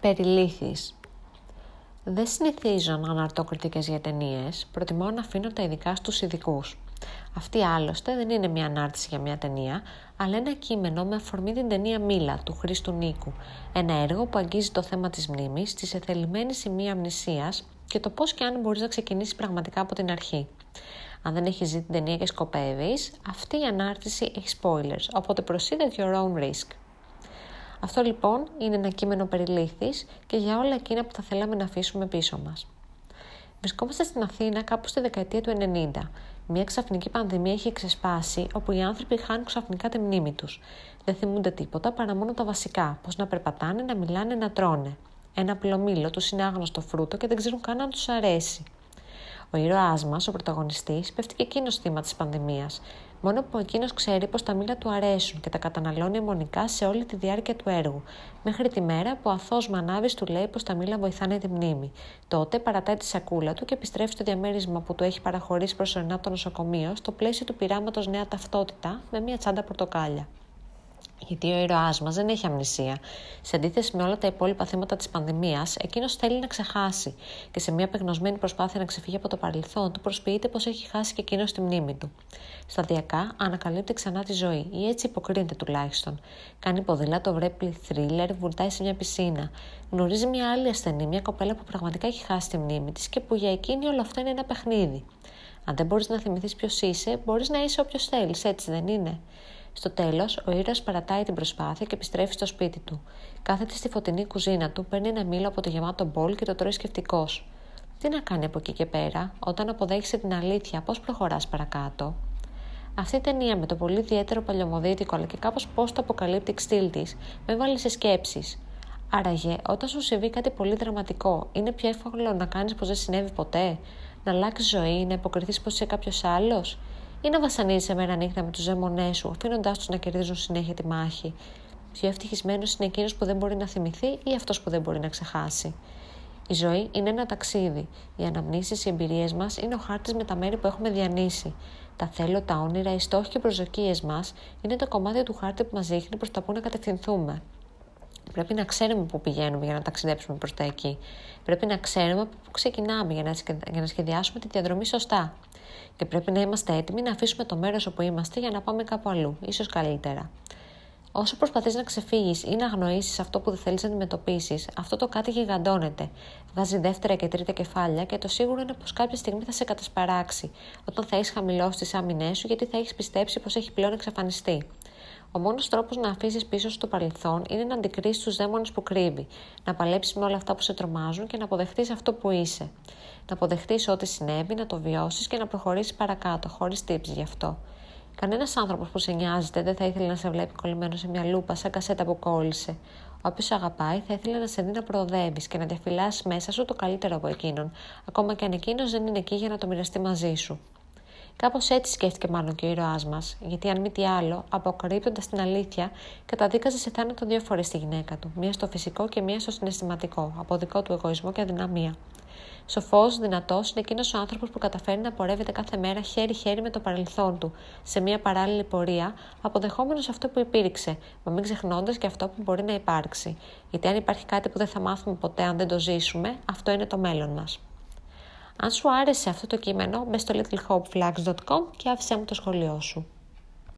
Περιλήθης. Δεν συνηθίζω να αναρτώ κριτικές για ταινίες, προτιμώ να αφήνω τα ειδικά στους ειδικούς. Αυτή άλλωστε δεν είναι μια ανάρτηση για μια ταινία, αλλά ένα κείμενο με αφορμή την ταινία Μίλα του Χρήστου Νίκου. Ένα έργο που αγγίζει το θέμα της μνήμης, της εθελημένης σημεία αμνησίας και το πώς και αν μπορείς να ξεκινήσεις πραγματικά από την αρχή. Αν δεν έχεις δει την ταινία και σκοπεύεις, αυτή η ανάρτηση έχει spoilers, οπότε proceed at your own risk. Αυτό λοιπόν είναι ένα κείμενο περιλήφθης και για όλα εκείνα που θα θέλαμε να αφήσουμε πίσω μας. Βρισκόμαστε στην Αθήνα κάπου στη δεκαετία του 90. Μια ξαφνική πανδημία έχει ξεσπάσει, όπου οι άνθρωποι χάνουν ξαφνικά τη μνήμη τους. Δεν θυμούνται τίποτα παρά μόνο τα βασικά, πώς να περπατάνε, να μιλάνε, να τρώνε. Ένα πλωμίλο τους είναι άγνωστο φρούτο και δεν ξέρουν καν αν τους αρέσει. Ο ήρωάς μας, ο πρωταγωνιστής, πέφτει και εκείνος θύμα της πανδημίας. Μόνο που εκείνος ξέρει πως τα μήλα του αρέσουν και τα καταναλώνει αιμονικά σε όλη τη διάρκεια του έργου, μέχρι τη μέρα που ο αθώος Μανάβης του λέει πως τα μήλα βοηθάνε τη μνήμη. Τότε παρατάει τη σακούλα του και επιστρέφει στο διαμέρισμα που του έχει παραχωρήσει προσωρινά το νοσοκομείο, στο πλαίσιο του πειράματος Νέα Ταυτότητα, με μια τσάντα πορτοκάλια γιατί ο ήρωάς μας δεν έχει αμνησία. Σε αντίθεση με όλα τα υπόλοιπα θέματα της πανδημίας, εκείνος θέλει να ξεχάσει και σε μια απεγνωσμένη προσπάθεια να ξεφύγει από το παρελθόν του, προσποιείται πως έχει χάσει και εκείνος τη μνήμη του. Σταδιακά ανακαλύπτει ξανά τη ζωή, ή έτσι υποκρίνεται τουλάχιστον. Κάνει ποδήλατο, βρέπει θρίλερ, βουλτάει σε μια πισίνα. Γνωρίζει μια άλλη ασθενή, μια κοπέλα που πραγματικά έχει χάσει τη μνήμη της και που για εκείνη όλο αυτό είναι ένα παιχνίδι. Αν δεν μπορείς να θυμηθείς ποιος είσαι, μπορείς να είσαι όποιος θέλεις, έτσι δεν είναι; Στο τέλος, ο ήρωας παρατάει την προσπάθεια και επιστρέφει στο σπίτι του. Κάθεται στη φωτεινή κουζίνα του, παίρνει ένα μήλο από το γεμάτο μπολ και το τρώει σκεφτικός. Τι να κάνει από εκεί και πέρα, όταν αποδέχεσαι την αλήθεια, πώς προχωράς παρακάτω; Αυτή η ταινία με το πολύ ιδιαίτερο παλιωμοδίτικο αλλά και κάπως πώ το αποκαλύπτει στυλ της, με βάλει σε σκέψεις. Άραγε, όταν σου συμβεί κάτι πολύ δραματικό, είναι πιο εύκολο να κάνεις πως δεν συνέβη ποτέ, να αλλάξεις ζωή, να υποκριθείς πως είσαι κάποιος άλλος, ή να βασανίζει μέρα νύχτα με τους δαίμονές σου, αφήνοντάς τους να κερδίζουν συνέχεια τη μάχη. Πιο ευτυχισμένος είναι εκείνος που δεν μπορεί να θυμηθεί ή αυτός που δεν μπορεί να ξεχάσει. Η ζωή είναι ένα ταξίδι. Οι αναμνήσεις, οι εμπειρίες μας είναι ο χάρτης με τα μέρη που έχουμε διανύσει. Τα θέλω, τα όνειρα, οι στόχοι και οι προσδοκίες μας είναι το κομμάτι του χάρτη που μας δείχνει προς τα πού να κατευθυνθούμε. Πρέπει να ξέρουμε πού πηγαίνουμε για να ταξιδέψουμε προς τα εκεί. Πρέπει να ξέρουμε πού ξεκινάμε για να σχεδιάσουμε τη διαδρομή σωστά και πρέπει να είμαστε έτοιμοι να αφήσουμε το μέρος όπου είμαστε για να πάμε κάπου αλλού, ίσως καλύτερα. Όσο προσπαθείς να ξεφύγεις ή να αγνοήσεις αυτό που δεν θέλεις να αντιμετωπίσεις, αυτό το κάτι γιγαντώνεται. Βάζει δεύτερα και τρίτα κεφάλια και το σίγουρο είναι πως κάποια στιγμή θα σε κατασπαράξει, όταν θα έχεις χαμηλώσει τις άμυνές σου γιατί θα έχεις πιστέψει πως έχει πλέον εξαφανιστεί. Ο μόνος τρόπος να αφήσεις πίσω στο παρελθόν είναι να αντικρίσεις τους δαίμονες που κρύβει, να παλέψεις με όλα αυτά που σε τρομάζουν και να αποδεχτείς αυτό που είσαι. Να αποδεχτείς ό,τι συνέβη, να το βιώσεις και να προχωρήσεις παρακάτω, χωρίς τύψη γι' αυτό. Κανένας άνθρωπος που σε νοιάζεται δεν θα ήθελε να σε βλέπει κολλημένο σε μια λούπα σαν κασέτα που κόλλησε. Όποιος αγαπάει θα ήθελε να σε δει να προοδεύεις και να διαφυλάσει μέσα σου το καλύτερο από εκείνον, ακόμα και αν εκείνος δεν είναι εκεί για να το μοιραστεί μαζί σου. Κάπως έτσι σκέφτηκε μάλλον και ο ήρωάς μας, γιατί αν μη τι άλλο, αποκρύπτοντα την αλήθεια, καταδίκαζε σε θάνατο δύο φορές τη γυναίκα του, μία στο φυσικό και μία στο συναισθηματικό, από δικό του εγωισμό και αδυναμία. Σοφός, δυνατός είναι εκείνος ο άνθρωπος που καταφέρει να πορεύεται κάθε μέρα χέρι-χέρι με το παρελθόν του, σε μια παράλληλη πορεία, αποδεχόμενος αυτό που υπήρξε, μα μην ξεχνώντας και αυτό που μπορεί να υπάρξει. Γιατί αν υπάρχει κάτι που δεν θα μάθουμε ποτέ αν δεν το ζήσουμε, αυτό είναι το μέλλον μας. Αν σου άρεσε αυτό το κείμενο, μπες στο littlehopeflags.com και άφησέ μου το σχολείο σου.